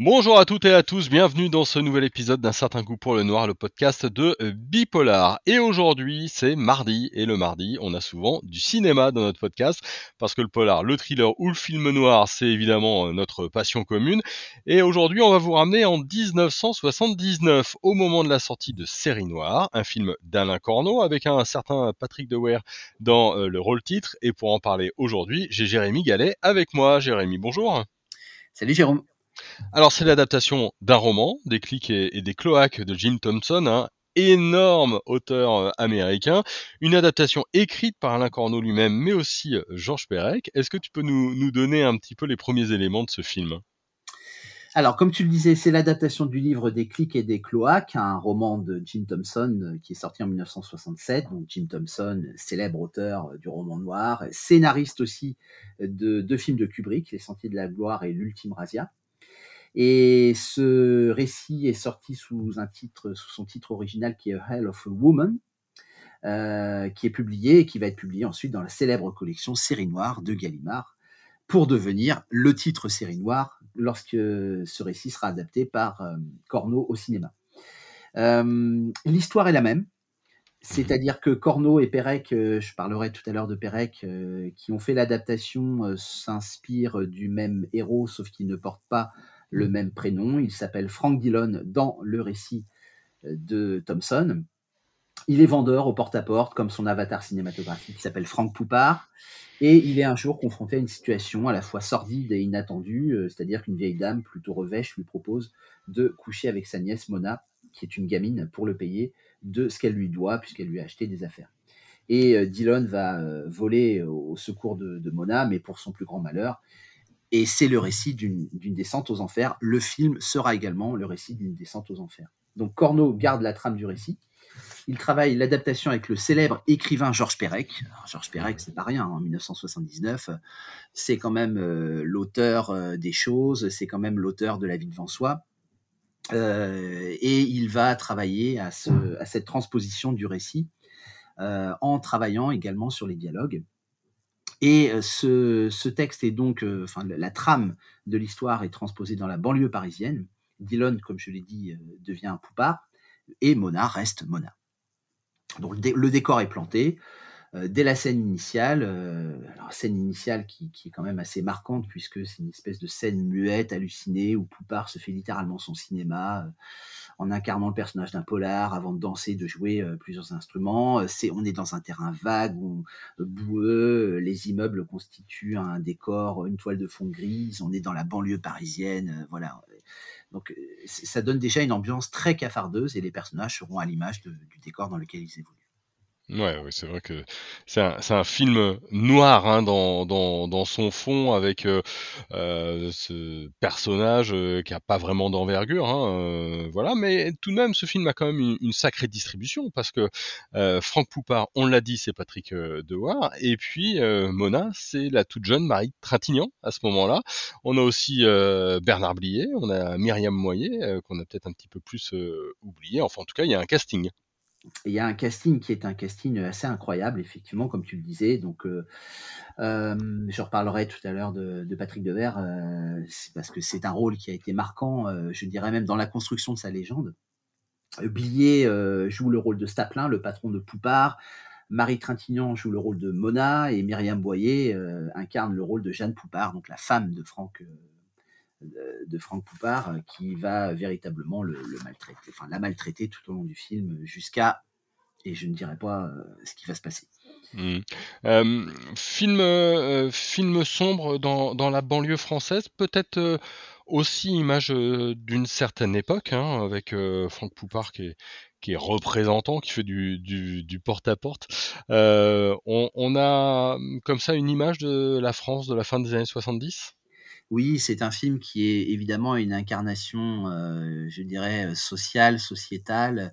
Bonjour à toutes et à tous, bienvenue dans ce nouvel épisode d'un certain goût pour le noir, le podcast de Bipolar. Et aujourd'hui, c'est mardi, et le mardi, on a souvent du cinéma dans notre podcast, parce que le polar, le thriller ou le film noir, c'est évidemment euh, notre passion commune. Et aujourd'hui, on va vous ramener en 1979, au moment de la sortie de Série Noire, un film d'Alain Corneau, avec un certain Patrick Dewey dans euh, le rôle titre. Et pour en parler aujourd'hui, j'ai Jérémy Gallet avec moi. Jérémy, bonjour. Salut Jérôme. Alors c'est l'adaptation d'un roman, des clics et, des cloaques de Jim Thompson, un énorme auteur euh, américain, une adaptation écrite par Alain Corneau lui-même, mais aussi euh, Georges Perec. Est-ce que tu peux nous, donner un petit peu les premiers éléments de ce film? Alors, comme tu le disais, c'est l'adaptation du livre Des clics et des cloaques, un roman de Jim Thompson euh, qui est sorti en 1967. Donc, Jim Thompson, célèbre auteur du roman noir, scénariste aussi de deux films de Kubrick, Les Sentiers de la Gloire et L'Ultime Razia. Et ce récit est sorti sous un titre, sous son titre original qui est A Hell of a Woman, euh, qui est publié et qui va être publié ensuite dans la célèbre collection Série Noire de Gallimard, pour devenir le titre Série Noire lorsque ce récit sera adapté par euh, Corneau au cinéma. Euh, l'histoire est la même, c'est-à-dire que Corneau et Pérec, je parlerai tout à l'heure de Pérec, qui ont fait l'adaptation, s'inspirent du même héros, sauf qu'ils ne portent pas le même prénom. Il s'appelle Frank Dillon dans le récit euh, de Thompson. Il est vendeur au porte-à-porte, comme son avatar cinématographique qui s'appelle Frank Poupard. Et il est un jour confronté à une situation à la fois sordide et inattendue, euh, c'est-à-dire qu'une vieille dame plutôt revêche lui propose de coucher avec sa nièce Mona, qui est une gamine, pour le payer de ce qu'elle lui doit, puisqu'elle lui a acheté des affaires. Et euh, Dillon va voler au secours de, Mona, mais pour son plus grand malheur, et c'est le récit d'une descente aux enfers. Le film sera également le récit d'une descente aux enfers. Donc Corneau garde la trame du récit. Il travaille l'adaptation avec le célèbre écrivain Georges Perec. Georges Perec, c'est pas rien, en 1979, c'est quand même euh, l'auteur euh, des choses, c'est quand même l'auteur de La vie devant soi. Euh, et il va travailler à, cette transposition du récit en travaillant également sur les dialogues. Et ce, texte est donc, enfin, la trame de l'histoire est transposée dans la banlieue parisienne. Dillon, comme je l'ai dit, devient un poupard et Mona reste Mona. Donc le, décor est planté. dès la scène initiale, scène initiale qui, qui, est quand même assez marquante puisque c'est une espèce de scène muette, hallucinée, où Poupard se fait littéralement son cinéma en incarnant le personnage d'un polar avant de danser, de jouer euh, plusieurs instruments. Euh, c'est, on est dans un terrain vague, où, euh, boueux, les immeubles constituent un décor, une toile de fond grise. On est dans la banlieue parisienne, voilà. Donc ça donne déjà une ambiance très cafardeuse et les personnages seront à l'image du décor dans lequel ils évoluent. Ouais, c'est vrai que c'est un, film noir hein, dans son fond avec euh, euh, ce personnage euh, qui a pas vraiment d'envergure, hein, voilà. Mais tout de même, ce film a quand même une, sacrée distribution parce que Franck Poupard, on l'a dit, c'est Patrick Dewar, et puis Mona, c'est la toute jeune Marie Trintignant à ce moment-là. On a aussi Bernard Blier, on a Myriam Moyer qu'on a peut-être un petit peu plus oublié. Enfin, en tout cas, il y a un casting il y a un casting qui est un casting assez incroyable, effectivement, comme tu le disais. Donc, euh, euh, je reparlerai tout à l'heure de, Patrick Devers, euh, parce que c'est un rôle qui a été marquant, je dirais même dans la construction de sa légende. Blier joue le rôle de Staplin, le patron de Poupard. Marie Trintignant joue le rôle de Mona et Myriam Boyer incarne le rôle de Jeanne Poupard, donc la femme de Franck de Franck Poupard euh, qui va véritablement le, maltraiter, enfin la maltraiter tout au long du film jusqu'à, et je ne dirai pas euh, ce qui va se passer. Mmh. film, film sombre dans, dans, la banlieue française, peut-être aussi image d'une certaine époque, hein, avec Franck Poupard qui est, représentant, qui fait du, du, porte-à-porte. on, on, a comme ça une image de la France de la fin des années 70 oui, c'est un film qui est évidemment une incarnation, euh, je dirais, sociale, sociétale.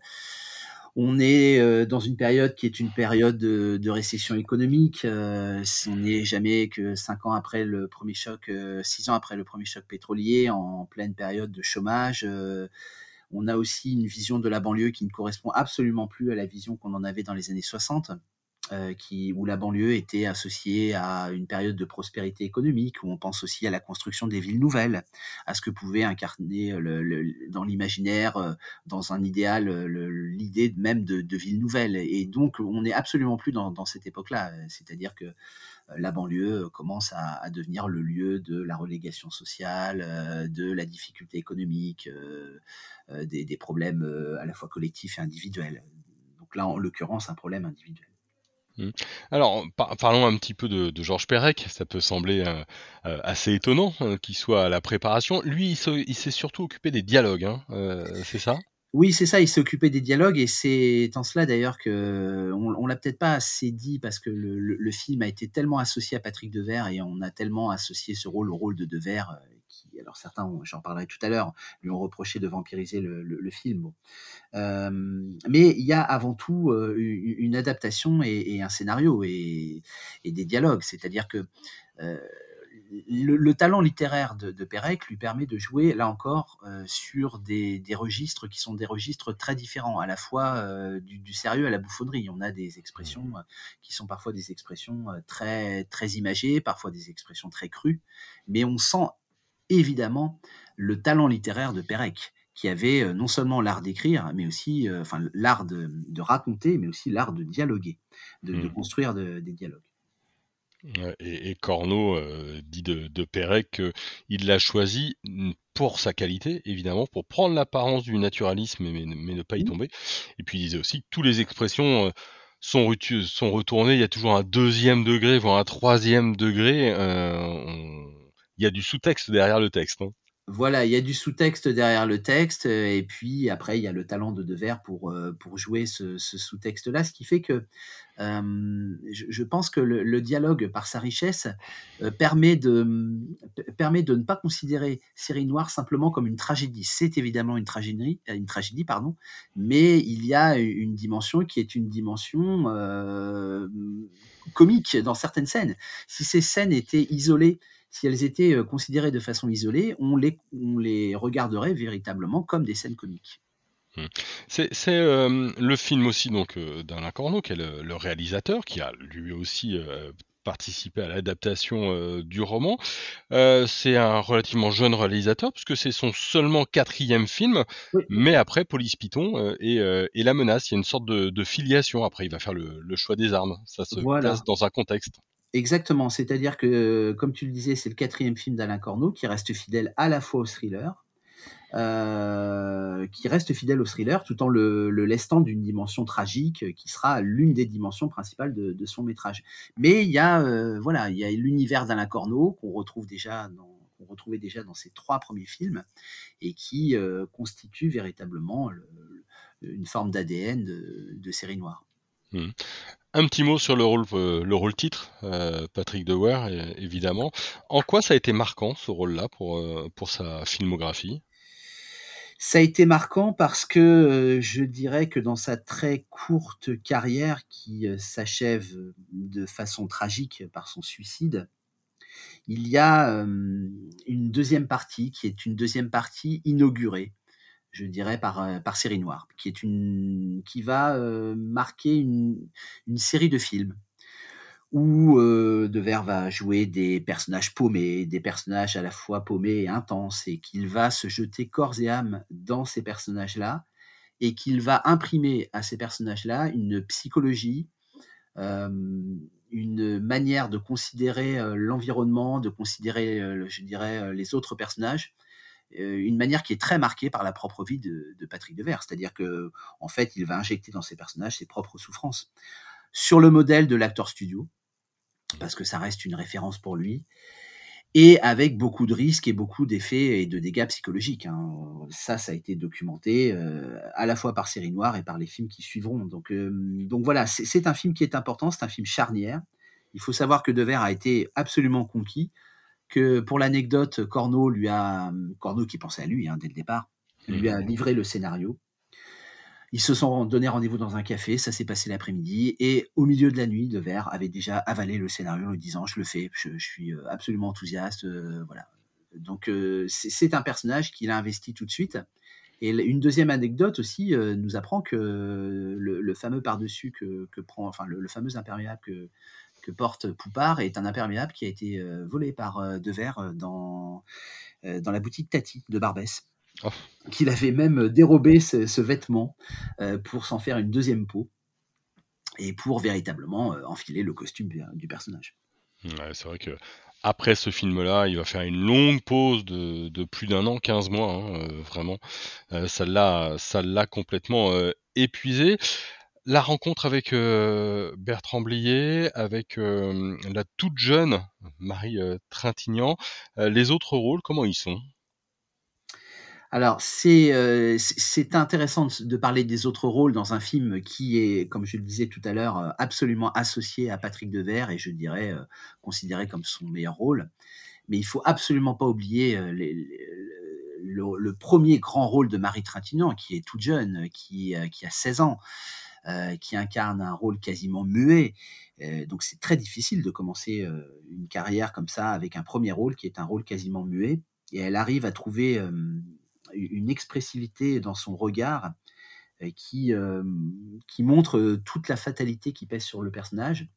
On est euh, dans une période qui est une période de, récession économique. Euh, on n'est jamais que cinq ans après le premier choc, six ans après le premier choc pétrolier, en pleine période de chômage. on a aussi une vision de la banlieue qui ne correspond absolument plus à la vision qu'on en avait dans les années 60 euh, qui, où la banlieue était associée à une période de prospérité économique, où on pense aussi à la construction des villes nouvelles, à ce que pouvait incarner dans l'imaginaire, euh, dans un idéal, l'idée même de, de villes nouvelles. Et donc, on n'est absolument plus dans, cette époque-là. C'est-à-dire que la banlieue commence à, devenir le lieu de la relégation sociale, de la difficulté économique, des problèmes à la fois collectifs et individuels. Donc là, en l'occurrence, un problème individuel. Mmh. Alors, parlons un petit peu de, Georges Perec. Ça peut sembler euh, euh, assez étonnant euh, qu'il soit à la préparation. Lui, il s'est surtout occupé des dialogues, hein, c'est ça? Oui, c'est ça, il s'est occupé des dialogues et c'est en cela d'ailleurs que on, on l'a peut-être pas assez dit parce que le, le, film a été tellement associé à Patrick Devers et on a tellement associé ce rôle au rôle de Devers qui, alors certains, j'en parlerai tout à l'heure, lui ont reproché de vampiriser le, le, le film. Euh, mais il y a avant tout euh, une adaptation et, et un scénario et, et des dialogues, c'est-à-dire que euh, le, le, talent littéraire de, de, Pérec lui permet de jouer, là encore, euh, sur des, des, registres qui sont des registres très différents, à la fois euh, du, du, sérieux à la bouffonnerie. On a des expressions euh, qui sont parfois des expressions très, très imagées, parfois des expressions très crues, mais on sent évidemment le talent littéraire de Pérec qui avait non seulement l'art d'écrire, mais aussi enfin, l'art de, de, raconter, mais aussi l'art de dialoguer, de, mmh. de construire des dialogues. Et, et Corneau euh, dit de, de Pérec qu'il l'a choisi pour sa qualité, évidemment, pour prendre l'apparence du naturalisme, mais, mais, ne pas y tomber. Et puis il disait aussi que toutes les expressions sont, sont retournées, il y a toujours un deuxième degré, voire un troisième degré. Euh, on... Il y a du sous-texte derrière le texte. Hein. Voilà, il y a du sous-texte derrière le texte, et puis après, il y a le talent de Devers pour, pour jouer ce, sous-texte-là, ce qui fait que euh, je, pense que le, dialogue, par sa richesse, euh, permet, de, permet de ne pas considérer Série Noire simplement comme une tragédie. C'est évidemment une tragédie, pardon, mais il y a une dimension qui est une dimension euh, comique dans certaines scènes. Si ces scènes étaient isolées, si elles étaient euh, considérées de façon isolée, on les, on les regarderait véritablement comme des scènes comiques. Mmh. C'est euh, le film aussi donc euh, d'Alain Corneau, qui est le, le, réalisateur, qui a lui aussi euh, participé à l'adaptation du roman. c'est un relativement jeune réalisateur, puisque c'est son seulement quatrième film, oui. mais après Police Python et, et, La Menace, il y a une sorte de, de, filiation. Après, il va faire le, le choix des armes. Ça se voilà. place dans un contexte. Exactement, c'est-à-dire que, comme tu le disais, c'est le quatrième film d'Alain Corneau qui reste fidèle à la fois au thriller, euh, qui reste fidèle au thriller tout en le, le lestant d'une dimension tragique qui sera l'une des dimensions principales de, son métrage. Mais il y a euh, voilà, il y a l'univers d'Alain Corneau qu'on retrouve déjà dans qu'on retrouvait déjà dans ses trois premiers films et qui euh, constitue véritablement le, une forme d'ADN de, série noire. Mmh. Un petit mot sur le rôle, euh, euh, Patrick Dewar, évidemment. En quoi ça a été marquant ce rôle-là euh, pour sa filmographie? Ça a été marquant parce que je dirais que dans sa très courte carrière qui s'achève de façon tragique par son suicide, il y a une deuxième partie qui est une deuxième partie inaugurée je dirais, par, euh, par série noire, qui, est une, qui va euh, marquer une, une, série de films où euh, va jouer des personnages paumés, des personnages à la fois paumés et intenses, et qu'il va se jeter corps et âme dans ces personnages-là, et qu'il va imprimer à ces personnages-là une psychologie, euh, une manière de considérer l'environnement, de considérer, je dirais, les autres personnages, une manière qui est très marquée par la propre vie de, de Patrick Devers, c'est-à-dire que en fait, il va injecter dans ses personnages ses propres souffrances, sur le modèle de l'acteur studio, parce que ça reste une référence pour lui, et avec beaucoup de risques et beaucoup d'effets et de dégâts psychologiques. Hein. Ça, ça a été documenté euh, à la fois par Série Noire et par les films qui suivront. Donc, euh, donc voilà, c'est un film qui est important, c'est un film charnière. Il faut savoir que Devers a été absolument conquis que pour l'anecdote, Corneau lui a, Corneau qui pensait à lui hein, dès le départ, lui a mmh. livré le scénario. Ils se sont donné rendez-vous dans un café, ça s'est passé l'après-midi, et au milieu de la nuit, De Verre avait déjà avalé le scénario en lui disant je le fais, je, je suis euh, absolument enthousiaste, euh, voilà. Donc euh, c'est un personnage qu'il a investi tout de suite Et une deuxième anecdote aussi nous apprend que le, fameux par-dessus que, prend, enfin le, fameux imperméable que, que porte Poupard est un imperméable qui a été volé par Devers dans, dans la boutique Tati de Barbès. Oh. Qu'il avait même dérobé ce, vêtement pour s'en faire une deuxième peau et pour véritablement enfiler le costume du personnage. c'est vrai que après ce film-là, il va faire une longue pause de, plus d'un an, 15 mois, hein, vraiment. ça l'a complètement épuisé. La rencontre avec Bertrand Blier, avec la toute jeune Marie Trintignant, les autres rôles, comment ils sont? Alors, c'est intéressant de, parler des autres rôles dans un film qui est, comme je le disais tout à l'heure, absolument associé à Patrick Devers et je dirais considéré comme son meilleur rôle. Mais il faut absolument pas oublier le, premier grand rôle de Marie Trintignant, qui est toute jeune, qui, qui a 16 ans, qui incarne un rôle quasiment muet. donc c'est très difficile de commencer une carrière comme ça avec un premier rôle qui est un rôle quasiment muet. Et elle arrive à trouver une expressivité dans son regard euh, qui, euh, qui montre euh, toute la fatalité qui pèse sur le personnage,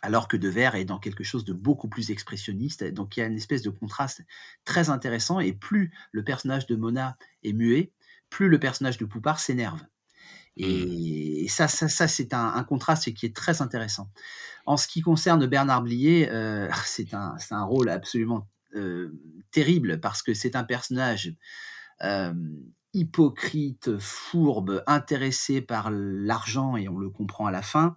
alors que Devers est dans quelque chose de beaucoup plus expressionniste. Donc il y a une espèce de contraste très intéressant, et plus le personnage de Mona est muet, plus le personnage de Poupard s'énerve. Et, mmh. ça, ça, ça c'est un, contraste qui est très intéressant. En ce qui concerne Bernard Blier, c'est un, un, rôle absolument terrible parce que c'est un personnage euh, hypocrite, fourbe, intéressé par l'argent, et on le comprend à la fin,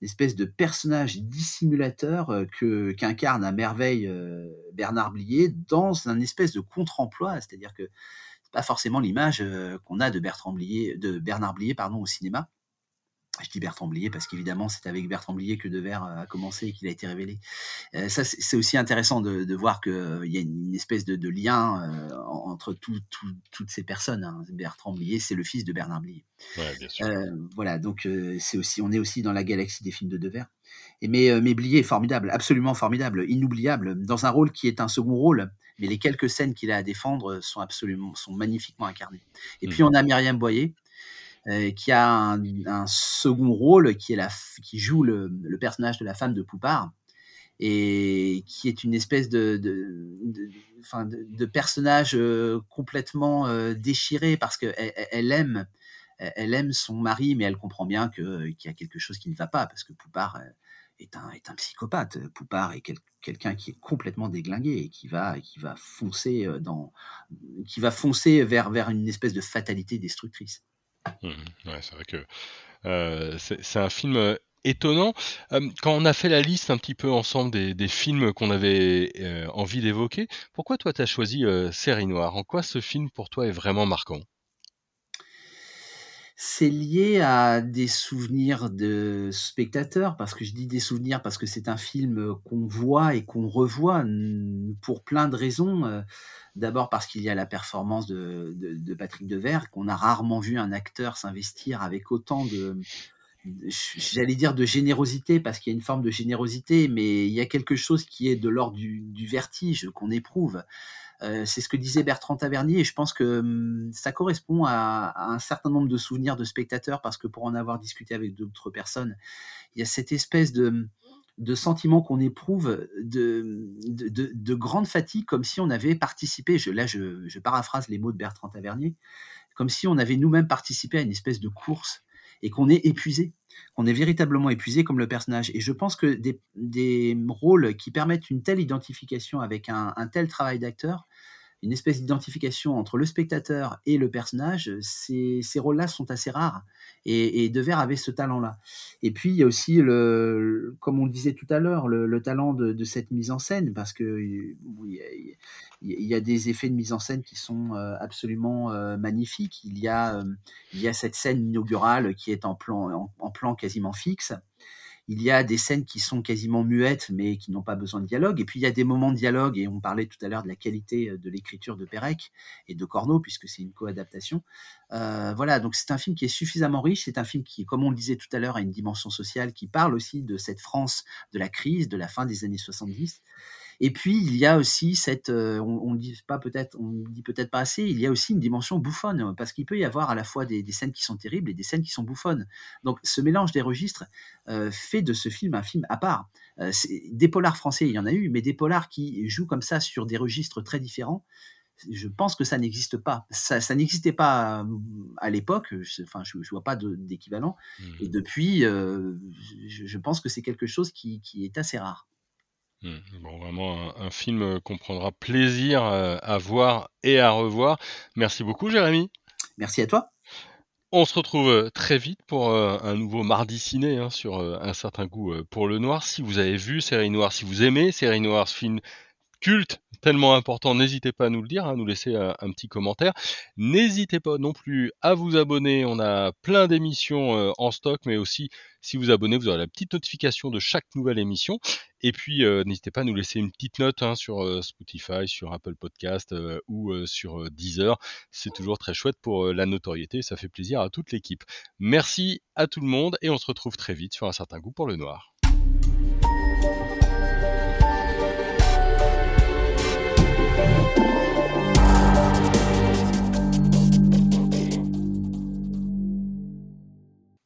une espèce de personnage dissimulateur euh, que qu'incarne à merveille euh, Bernard Blier dans un espèce de contre-emploi, c'est-à-dire que pas forcément l'image qu'on a de Bertrand Blier, de Bernard Blier pardon au cinéma. Je dis Bertrand Blier parce qu'évidemment, c'est avec Bertrand Blier que Devers a commencé et qu'il a été révélé. Euh, ça, c'est aussi intéressant de, voir qu'il euh, y a une, espèce de, lien euh, entre toutes ces personnes. Hein. Bertrand Blier, c'est le fils de Bernard Blier. voilà, donc c'est aussi, on est aussi dans la galaxie des films de Devers. Et mais, mais Blier est formidable, absolument formidable, inoubliable, dans un rôle qui est un second rôle, mais les quelques scènes qu'il a à défendre sont absolument, sont magnifiquement incarnées. Et mmh. puis on a Myriam Boyer, euh, qui a un, second rôle, qui, est la, qui joue le, personnage de la femme de Poupard, et qui est une espèce de, de, personnage euh, complètement euh, déchiré parce qu'elle elle aime, elle aime son mari, mais elle comprend bien qu'il y a quelque chose qui ne va pas parce que Poupard est un, est un psychopathe. Poupard est quelqu'un qui est complètement déglingué et qui va, qui va foncer dans, qui va foncer vers, vers une espèce de fatalité destructrice. Mmh c'est vrai que euh, c'est un film euh, étonnant. quand on a fait la liste un petit peu ensemble des, films qu'on avait euh, envie d'évoquer, pourquoi toi tu as choisi Série Noire? En quoi ce film pour toi est vraiment marquant? C'est lié à des souvenirs de spectateurs, parce que je dis des souvenirs parce que c'est un film qu'on voit et qu'on revoit pour plein de raisons. D'abord parce qu'il y a la performance de, Patrick Devers, qu'on a rarement vu un acteur s'investir avec autant de, j'allais dire de générosité, parce qu'il y a une forme de générosité, mais il y a quelque chose qui est de l'ordre du, vertige qu'on éprouve. Euh, c'est ce que disait Bertrand Tavernier, et je pense que hum, ça correspond à, un certain nombre de souvenirs de spectateurs, parce que pour en avoir discuté avec d'autres personnes, il y a cette espèce de de sentiments qu'on éprouve de, de, grande fatigue, comme si on avait participé, je, là je, paraphrase les mots de Bertrand Tavernier, comme si on avait nous-mêmes participé à une espèce de course et qu'on est épuisé, qu'on est véritablement épuisé comme le personnage. Et je pense que des, rôles qui permettent une telle identification avec un tel travail d'acteur une espèce d'identification entre le spectateur et le personnage, ces, ces rôles-là sont assez rares. Et, et Devers avait ce talent-là. Et puis, il y a aussi, le, comme on le disait tout à l'heure, le, talent de, cette mise en scène, parce que il, y a, des effets de mise en scène qui sont euh, absolument euh, magnifiques. Il y, a, euh, il y a cette scène inaugurale qui est en plan, en plan quasiment fixe il y a des scènes qui sont quasiment muettes, mais qui n'ont pas besoin de dialogue. Et puis il y a des moments de dialogue, et on parlait tout à l'heure de la qualité euh, de l'écriture de Pérec et de Corneau, puisque c'est une co-adaptation. Euh, voilà, donc c'est un film qui est suffisamment riche. C'est un film qui, comme on le disait tout à l'heure, a une dimension sociale qui parle aussi de cette France de la crise, de la fin des années 70. Et puis il y a aussi cette, heu, on on dit pas peut-être on dit peut-être pas assez, il y a aussi une dimension bouffonne, parce qu'il peut y avoir à la fois des des scènes qui sont terribles et des scènes qui sont bouffonnes. Donc ce mélange des registres, heu, fait de ce film un film à part. C'est des polars français, il y en a eu, mais des polars qui jouent comme ça sur des registres très différents, je pense que ça n'existe pas. Ça ça n'existait pas, à l'époque, je enfin je je vois pas d'équivalent et Mmh. depuis, heu, je je pense que c'est quelque chose qui qui est assez rare. Mmh. Bon, vraiment un un film, qu'on prendra plaisir, à voir et à revoir. Merci beaucoup Jérémy. Merci à toi. On se retrouve, heu, très vite pour, heu, un nouveau mardi ciné, hein, sur, heu, Un certain goût, pour le noir. Si vous avez vu Série Noire, si vous aimez Série Noire, ce film culte, tellement important, n'hésitez pas à nous le dire, à nous laisser un un petit commentaire. N'hésitez pas non plus à vous abonner, on a plein d'émissions, heu, en stock, mais aussi si vous abonnez, vous aurez la petite notification de chaque nouvelle émission et puis, heu, n'hésitez pas à nous laisser une petite note, hein, sur, Spotify, sur Apple Podcast, ou, sur, Deezer. C'est toujours très chouette pour, la notoriété, ça fait plaisir à toute l'équipe. Merci à tout le monde et on se retrouve très vite sur Un certain goût pour le noir.